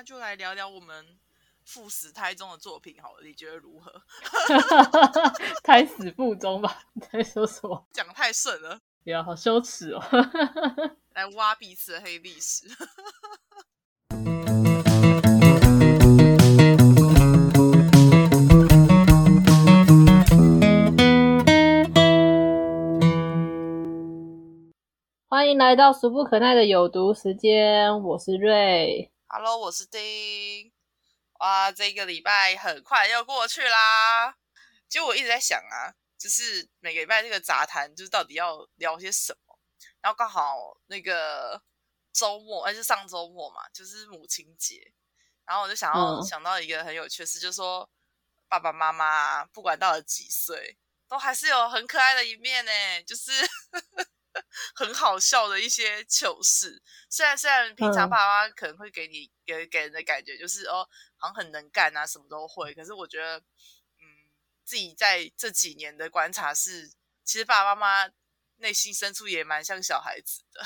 那就来聊聊我们赴死胎中的作品好了，你觉得如何？胎死腹中吧？你在说什么？讲太顺了，不要，好羞耻哦！来挖彼此的黑历史。欢迎来到俗不可耐的有毒时间，我是瑞。Hello，我是丁。哇，这个礼拜很快又过去啦。其实我一直在想啊，就是每个礼拜这个杂谈，就是到底要聊些什么。然后刚好那个周末，而是上周末嘛，就是母亲节。然后我就想要、嗯想到一个很有趣的事，就是说爸爸妈妈啊不管到了几岁，都还是有很可爱的一面呢，就是 很好笑的一些糗事。虽然虽然平常爸爸妈可能会给你给给人的感觉就是哦，好像很能干啊，什么都会。可是我觉得，嗯，自己在这几年的观察是，其实爸爸妈妈内心深处也蛮像小孩子的。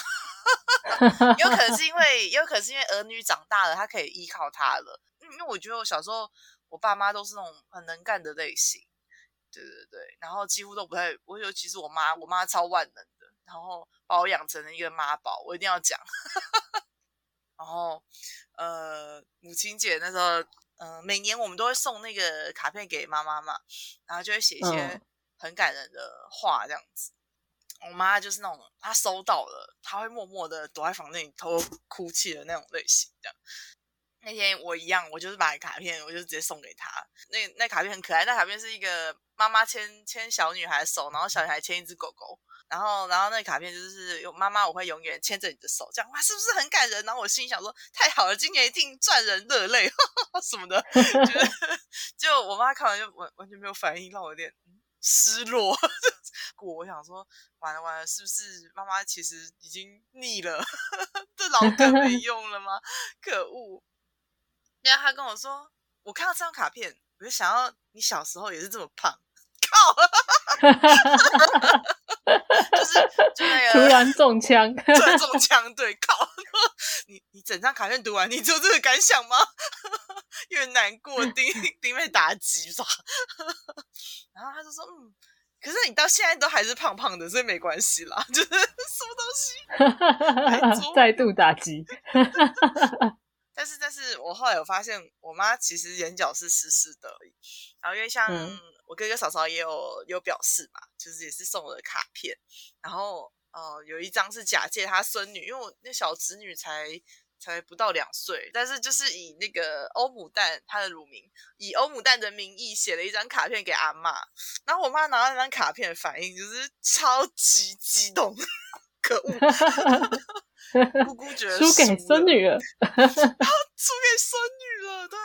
有可能是因为，有可能是因为儿女长大了，他可以依靠他了。嗯因为我觉得我小时候，我爸妈都是那种很能干的类型，对对对，然后几乎都不太，我尤其是我妈，我妈超万能的，然后把我养成了一个妈宝，我一定要讲。然后，呃，母亲节那时候，呃，每年我们都会送那个卡片给妈妈嘛，然后就会写一些嗯很感人的话，这样子。我妈就是那种，她收到了，她会默默的躲在房间里偷偷哭泣的那种类型。这样，那天我一样，我就是买卡片，我就直接送给她。那那卡片很可爱，那卡片是一个妈妈牵牵小女孩的手，然后小女孩牵一只狗狗。然后，然后那卡片就是有妈妈，我会永远牵着你的手，这样哇，是不是很感人？然后我心里想说，太好了，今年一定赚人热泪什么的。就，就我妈看完就完完全没有反应，让我有点失落。我想说，完了完了，是不是妈妈其实已经腻了？这老梗没用了吗？可恶！然后他跟我说，我看到这张卡片，我就想到你小时候也是这么胖，靠，就是就那个突然中枪，突然中枪，对，靠！你你整张卡片读完，你只有这个感想吗？有点难过，丁 丁被打击吧。然后他就说，嗯，可是你到现在都还是胖胖的，所以没关系啦。就是什么东西？再度打击。但是，但是我后来有发现，我妈其实眼角是湿湿的。然后，因为像嗯我哥哥嫂嫂也有有表示嘛，就是也是送我的卡片。然后，呃，有一张是假借他孙女，因为我那小侄女才才不到两岁，但是就是以那个欧姆蛋她的乳名，以欧姆蛋的名义写了一张卡片给阿妈。然后我妈拿到那张卡片的反应就是超级激动，可恶！姑姑觉得输给孙女了。输给孙女了。对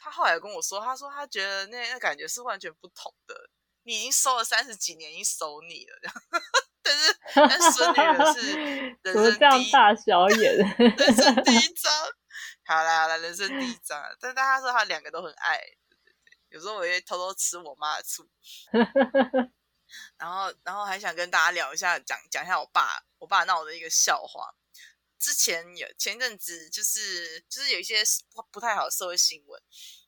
他后来跟我说，他说他觉得那那感觉是完全不同的。你已经收了三十几年，已经收你了，这样。但是但是孙女的是 人生第一大小眼？人生第一张。好啦好啦，人生第一张啊。但是他说他两个都很爱，对对对。有时候我也偷偷吃我妈的醋，然后然后还想跟大家聊一下，讲讲一下我爸我爸闹的一个笑话。之前有前阵子就是就是有一些不不太好的社会新闻，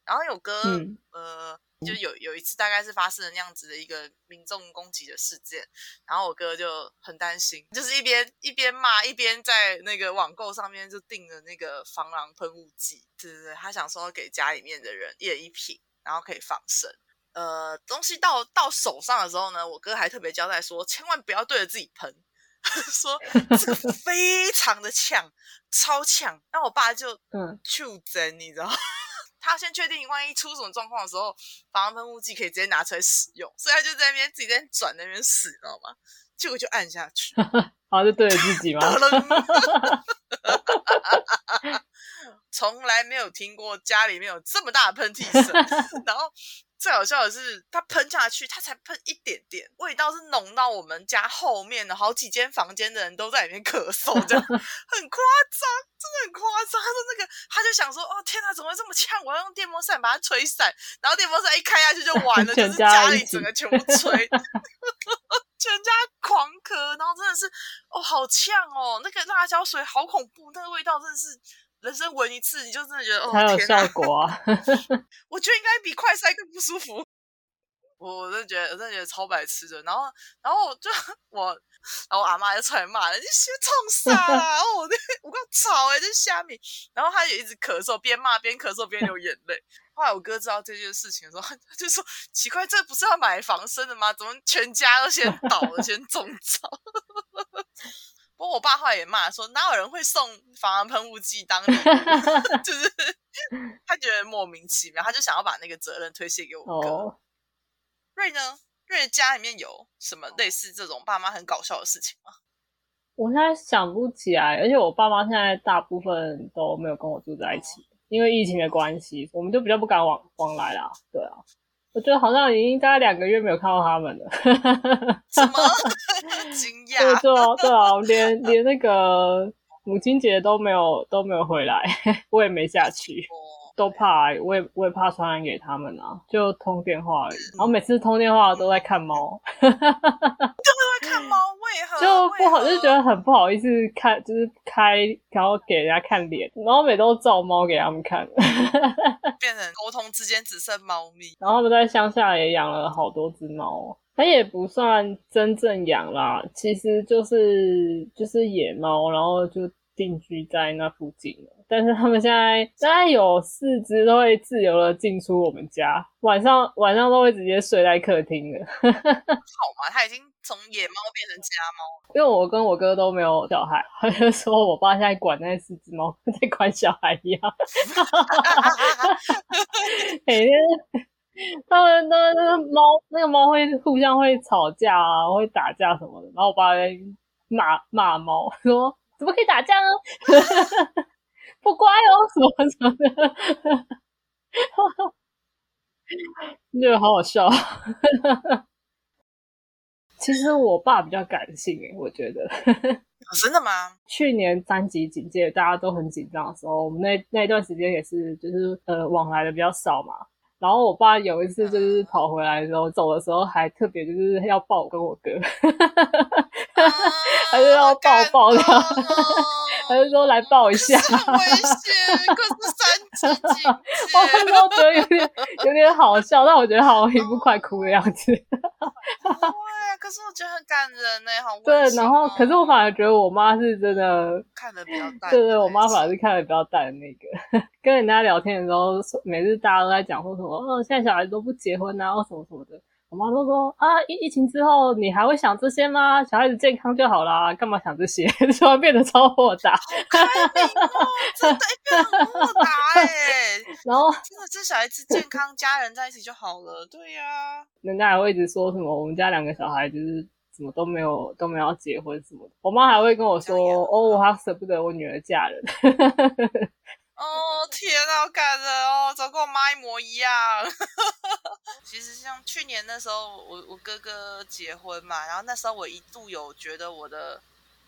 然后有哥、嗯。呃，就有有一次大概是发生了那样子的一个民众攻击的事件，然后我哥就很担心，就是一边一边骂一边在那个网购上面就订了那个防狼喷雾剂，对对对，他想说给家里面的人一人一瓶，然后可以防身。呃，东西到到手上的时候呢，我哥还特别交代说，千万不要对着自己喷，说这个非常的呛，超呛。那我爸就嗯，去针，你知道，他先确定万一出什么状况的时候，防狼喷雾剂可以直接拿出来使用，所以他就在那边自己在转那边使，你知道吗？结果就按下去，好，就对着自己吗？从来没有听过家里面有这么大的喷嚏声，然后最好笑的是，它喷下去，它才喷一点点，味道是浓到我们家后面的好几间房间的人都在里面咳嗽，这样 很夸张，真的很夸张。他说那个，他就想说，哦天哪，怎么会这么呛？我要用电风扇把它吹散，然后电风扇一开下去就完了，就是家里整个全部吹。全家狂咳，然后真的是哦，好呛哦！那个辣椒水好恐怖，那个味道真的是人生闻一次，你就真的觉得哦，才有效果啊。我觉得应该比快塞更不舒服。我我真的觉得，我真的觉得超白痴的。然后，然后我就 我，然后我阿妈就出来骂人，你先冲啥啦？然后我那我刚吵哎，这虾米。然后他也一直咳嗽，边骂边咳嗽边流眼泪。后来我哥知道这件事情的时候，他就说：“奇怪，这不是要买防身的吗？怎么全家都先倒了，先中招？”不过我爸后来也骂说：“哪有人会送防狼喷雾剂当礼物？” 就是 他觉得莫名其妙，他就想要把那个责任推卸给我哥。哦，瑞呢？瑞的家里面有什么类似这种爸妈很搞笑的事情吗？我现在想不起来，而且我爸妈现在大部分都没有跟我住在一起，因为疫情的关系，我们就比较不敢往往来啦。对啊，我觉得好像已经大概两个月没有看到他们了。什么 惊对讶？对啊，对啊，连连那个母亲节都没有都没有回来，我也没下去，哦都怕、我也我也怕传染给他们啊，就通电话而已。然后每次通电话都在看猫，在看猫，为何？就不好，就觉得很不好意思看，就是开然后给人家看脸，然后每都照猫给他们看。变成沟通之间只剩猫咪。然后他们在乡下也养了好多只猫，它也不算真正养啦，其实就是就是野猫，然后就定居在那附近了。但是他们现在大概有四只都会自由的进出我们家，晚上晚上都会直接睡在客厅的。好嘛，他已经从野猫变成家猫。因为我跟我哥都没有小孩，他就说我爸现在管那四只猫在管小孩一样。每天他们都那个猫那个猫会互相会吵架啊，会打架什么的，然后我爸在骂骂猫，说怎么可以打架呢？不乖哦，什么什么的，觉得好好笑。其实我爸比较感性诶，我觉得。哦真的吗？去年三级警戒，大家都很紧张的时候，我们那那一段时间也是，就是呃往来的比较少嘛。然后我爸有一次就是跑回来的时候，走的时候还特别就是要抱我跟我哥，他就要抱抱的，他他就说来抱一下。很危险，可是三级警我那时戒。候觉得有点有点好笑，但我觉得好像一副快哭的样子。可是我觉得很感人呢，好温对，然后哦可是我反而觉得我妈是真的看的比较淡。对对，我妈反而是看的比较淡的那个。跟人家聊天的时候，每次大家都在讲说什么，哦，现在小孩都不结婚啊，或什么什么的。我妈都说啊，疫疫情之后你还会想这些吗？小孩子健康就好啦，干嘛想这些？突然变得超豁达。真的，哎，变得很豁达 哎，然后真的，这小孩子健康，家人在一起就好了。对呀、人家还会一直说什么，我们家两个小孩就是怎么都没有都没有要结婚什么的。我妈还会跟我说，哦，我还舍不得我女儿嫁人。哦天啊，好感人哦，怎么跟我妈一模一样？其实像去年那时候，我我哥哥结婚嘛，然后那时候我一度有觉得我的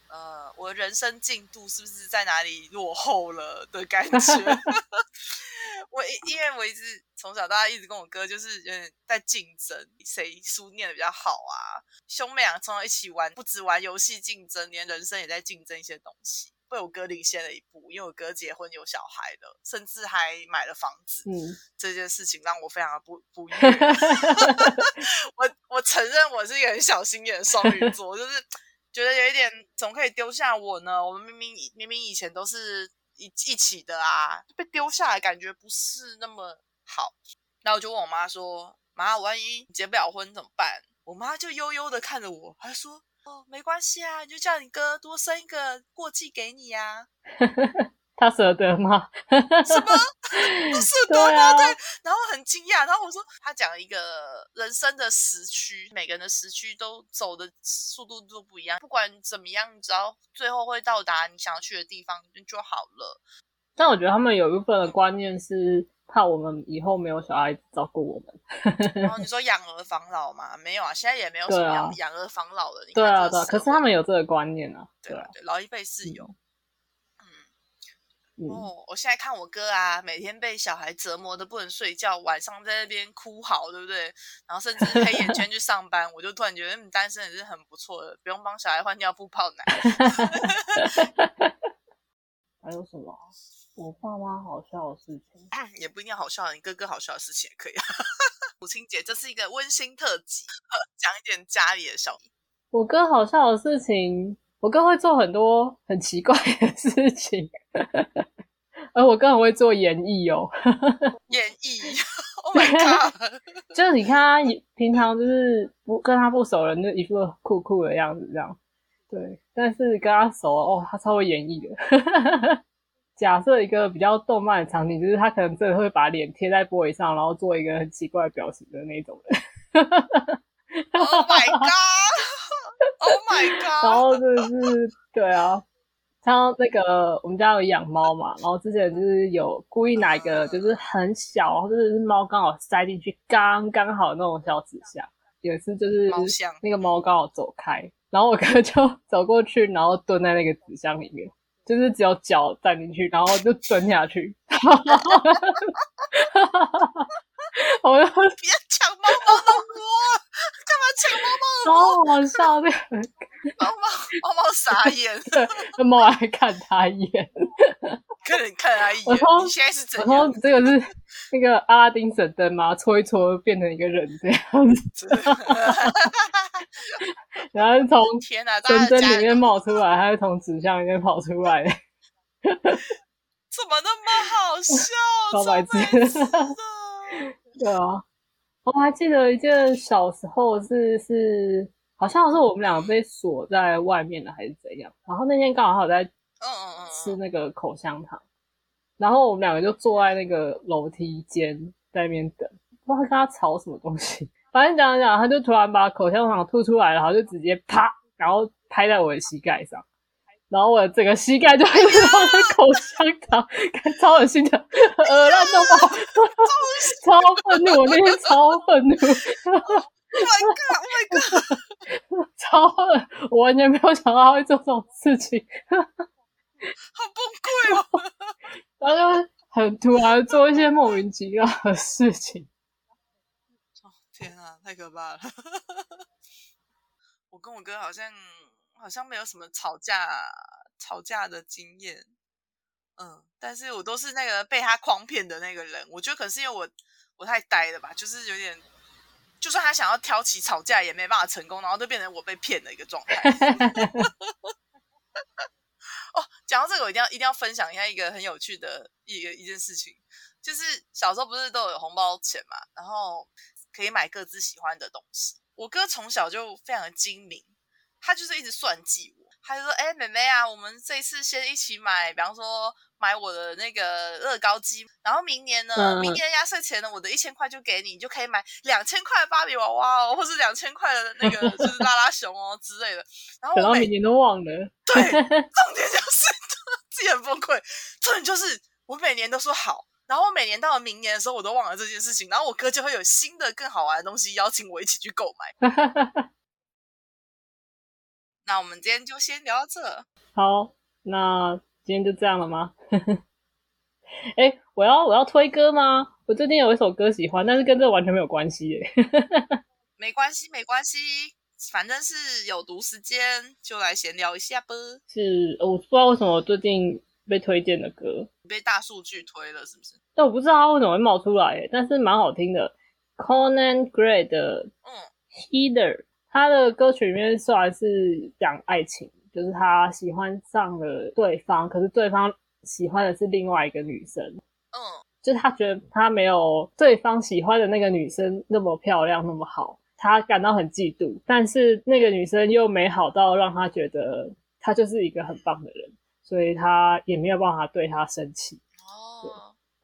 呃，我的人生进度是不是在哪里落后了的感觉。我因因为我一直从小到大一直跟我哥就是有点在竞争，谁书念的比较好啊。兄妹俩从小一起玩，不止玩游戏竞争，连人生也在竞争一些东西。被我哥领先了一步，因为我哥结婚有小孩了，甚至还买了房子。嗯，这件事情让我非常的不不 悦。我我承认我是一个很小心眼的双鱼座，就是觉得有一点怎么可以丢下我呢？我们明明明明以前都是一一起的啊，被丢下来感觉不是那么好。然后我就问我妈说：“妈，万一结不了婚怎么办？”我妈就悠悠的看着我，她说：“哦，没关系啊，你就叫你哥多生一个过继给你呀、他舍得吗？什么？是多对啊？对，然后很惊讶，然后我说他讲了一个人生的时区，每个人的时区都走的速度都不一样，不管怎么样，只要最后会到达你想要去的地方就好了。但我觉得他们有一部分的观念是怕我们以后没有小孩照顾我们。然后 你说养儿防老嘛？没有啊，现在也没有什么养养儿防老的。你对啊，对可是他们有这个观念啊。对啊对啊，，对老一辈是有。嗯，哦，我现在看我哥啊，每天被小孩折磨的不能睡觉，晚上在那边哭嚎，对不对？然后甚至黑眼圈去上班，我就突然觉得，嗯，单身也是很不错的，不用帮小孩换尿布、泡奶。还有什么？我爸妈好笑的事情，也不一定要好笑，你哥哥好笑的事情也可以啊。母亲节这是一个温馨特辑，讲一点家里的小。我哥好笑的事情，我哥会做很多很奇怪的事情，而我哥很会做演绎哦。演绎，Oh my god！就是你看他平常就是不跟他不熟人，就一副酷酷的样子这样。对，但是跟他熟哦，他超会演绎的。假设一个比较动漫的场景，就是他可能真的会把脸贴在玻璃上，然后做一个很奇怪的表情的那种人。Oh my god！Oh my god！然后就是对啊，像那个我们家有养猫嘛，然后之前就是有故意拿一个就是很小，然后就是猫刚好塞进去刚刚好那种小纸箱。有一次就是那个猫刚好走开，然后我哥就走过去，然后蹲在那个纸箱里面。就是只有脚站进去，然后就蹲下去。我要别抢猫猫的窝，干嘛抢猫猫的窝？好笑，那个猫猫猫猫傻眼，那猫还看他一眼，看你看他一眼。你现在是怎样？这个是那个阿拉丁神灯吗？搓一搓变成一个人这样子。然后从天哪，神灯里面冒出来，还是从纸箱里面跑出来？怎么那么好笑？超白痴！对啊，我还记得一件小时候是是，好像是我们两个被锁在外面了，还是怎样？然后那天刚好在吃那个口香糖，然后我们两个就坐在那个楼梯间在那边等，不知道跟他吵什么东西。反正讲讲，他就突然把口香糖吐出来，然后就直接啪，然后拍在我的膝盖上。然后我整个膝盖就 一直放在口香糖，超恶心的，呃，烂到爆，超愤怒，我那天超愤怒，My God，My God，超恨，我完全没有想到他会做这种事情，好崩溃哦，然后就很突然做一些莫名其妙的事情，天啊，太可怕了，我跟我哥好像。好像没有什么吵架吵架的经验，嗯，但是我都是那个被他诓骗的那个人。我觉得可能是因为我我太呆了吧，就是有点，就算他想要挑起吵架也没办法成功，然后就变成我被骗的一个状态。哦，讲到这个，我一定要一定要分享一下一个很有趣的一个一件事情，就是小时候不是都有红包钱嘛，然后可以买各自喜欢的东西。我哥从小就非常的精明。他就是一直算计我，他就说：“哎，妹妹啊，我们这一次先一起买，比方说买我的那个乐高机，然后明年呢，明年压岁钱呢，我的一千块就给你，你就可以买两千块的芭比娃娃哦，或是两千块的那个 就是拉拉熊哦之类的。”然后我每年都忘了。对，重点就是自己很崩溃。重点就是我每年都说好，然后我每年到了明年的时候，我都忘了这件事情，然后我哥就会有新的更好玩的东西邀请我一起去购买。那我们今天就先聊到这。好，那今天就这样了吗？哎，我要我要推歌吗？我最近有一首歌喜欢，但是跟这完全没有关系耶。没关系，没关系，反正是有毒时间，就来闲聊一下吧。是，我不知道为什么最近被推荐的歌被大数据推了，是不是？但我不知道它为什么会冒出来，但是蛮好听的。Conan Gray 的嗯，Heather。他的歌曲里面虽然是讲爱情，就是他喜欢上了对方，可是对方喜欢的是另外一个女生。嗯，就是他觉得他没有对方喜欢的那个女生那么漂亮那么好，他感到很嫉妒。但是那个女生又美好到让他觉得他就是一个很棒的人，所以他也没有办法对他生气。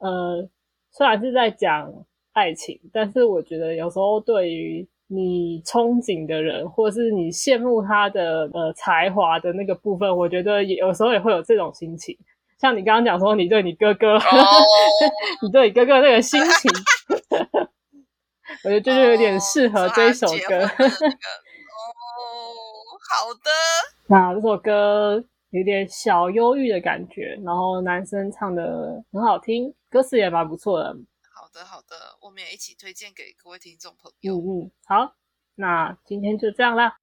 哦，呃，虽然是在讲爱情，但是我觉得有时候对于。你憧憬的人，或是你羡慕他的呃才华的那个部分，我觉得也有时候也会有这种心情。像你刚刚讲说，你对你哥哥，你对你哥哥那个心情，我觉得这就是有点适合这一首歌。哦，好的。那这首歌有点小忧郁的感觉，然后男生唱的很好听，歌词也蛮不错的。好的，好的，我们也一起推荐给各位听众朋友。嗯嗯，好，那今天就这样啦。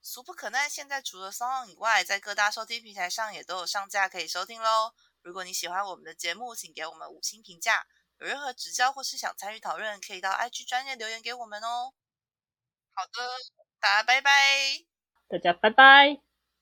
俗不可耐，现在除了 s o n 以外，在各大收听平台上也都有上架可以收听喽。如果你喜欢我们的节目，请给我们五星评价。有任何指教或是想参与讨论，可以到 IG 专业留言给我们哦。好的，大家拜拜。大家拜拜。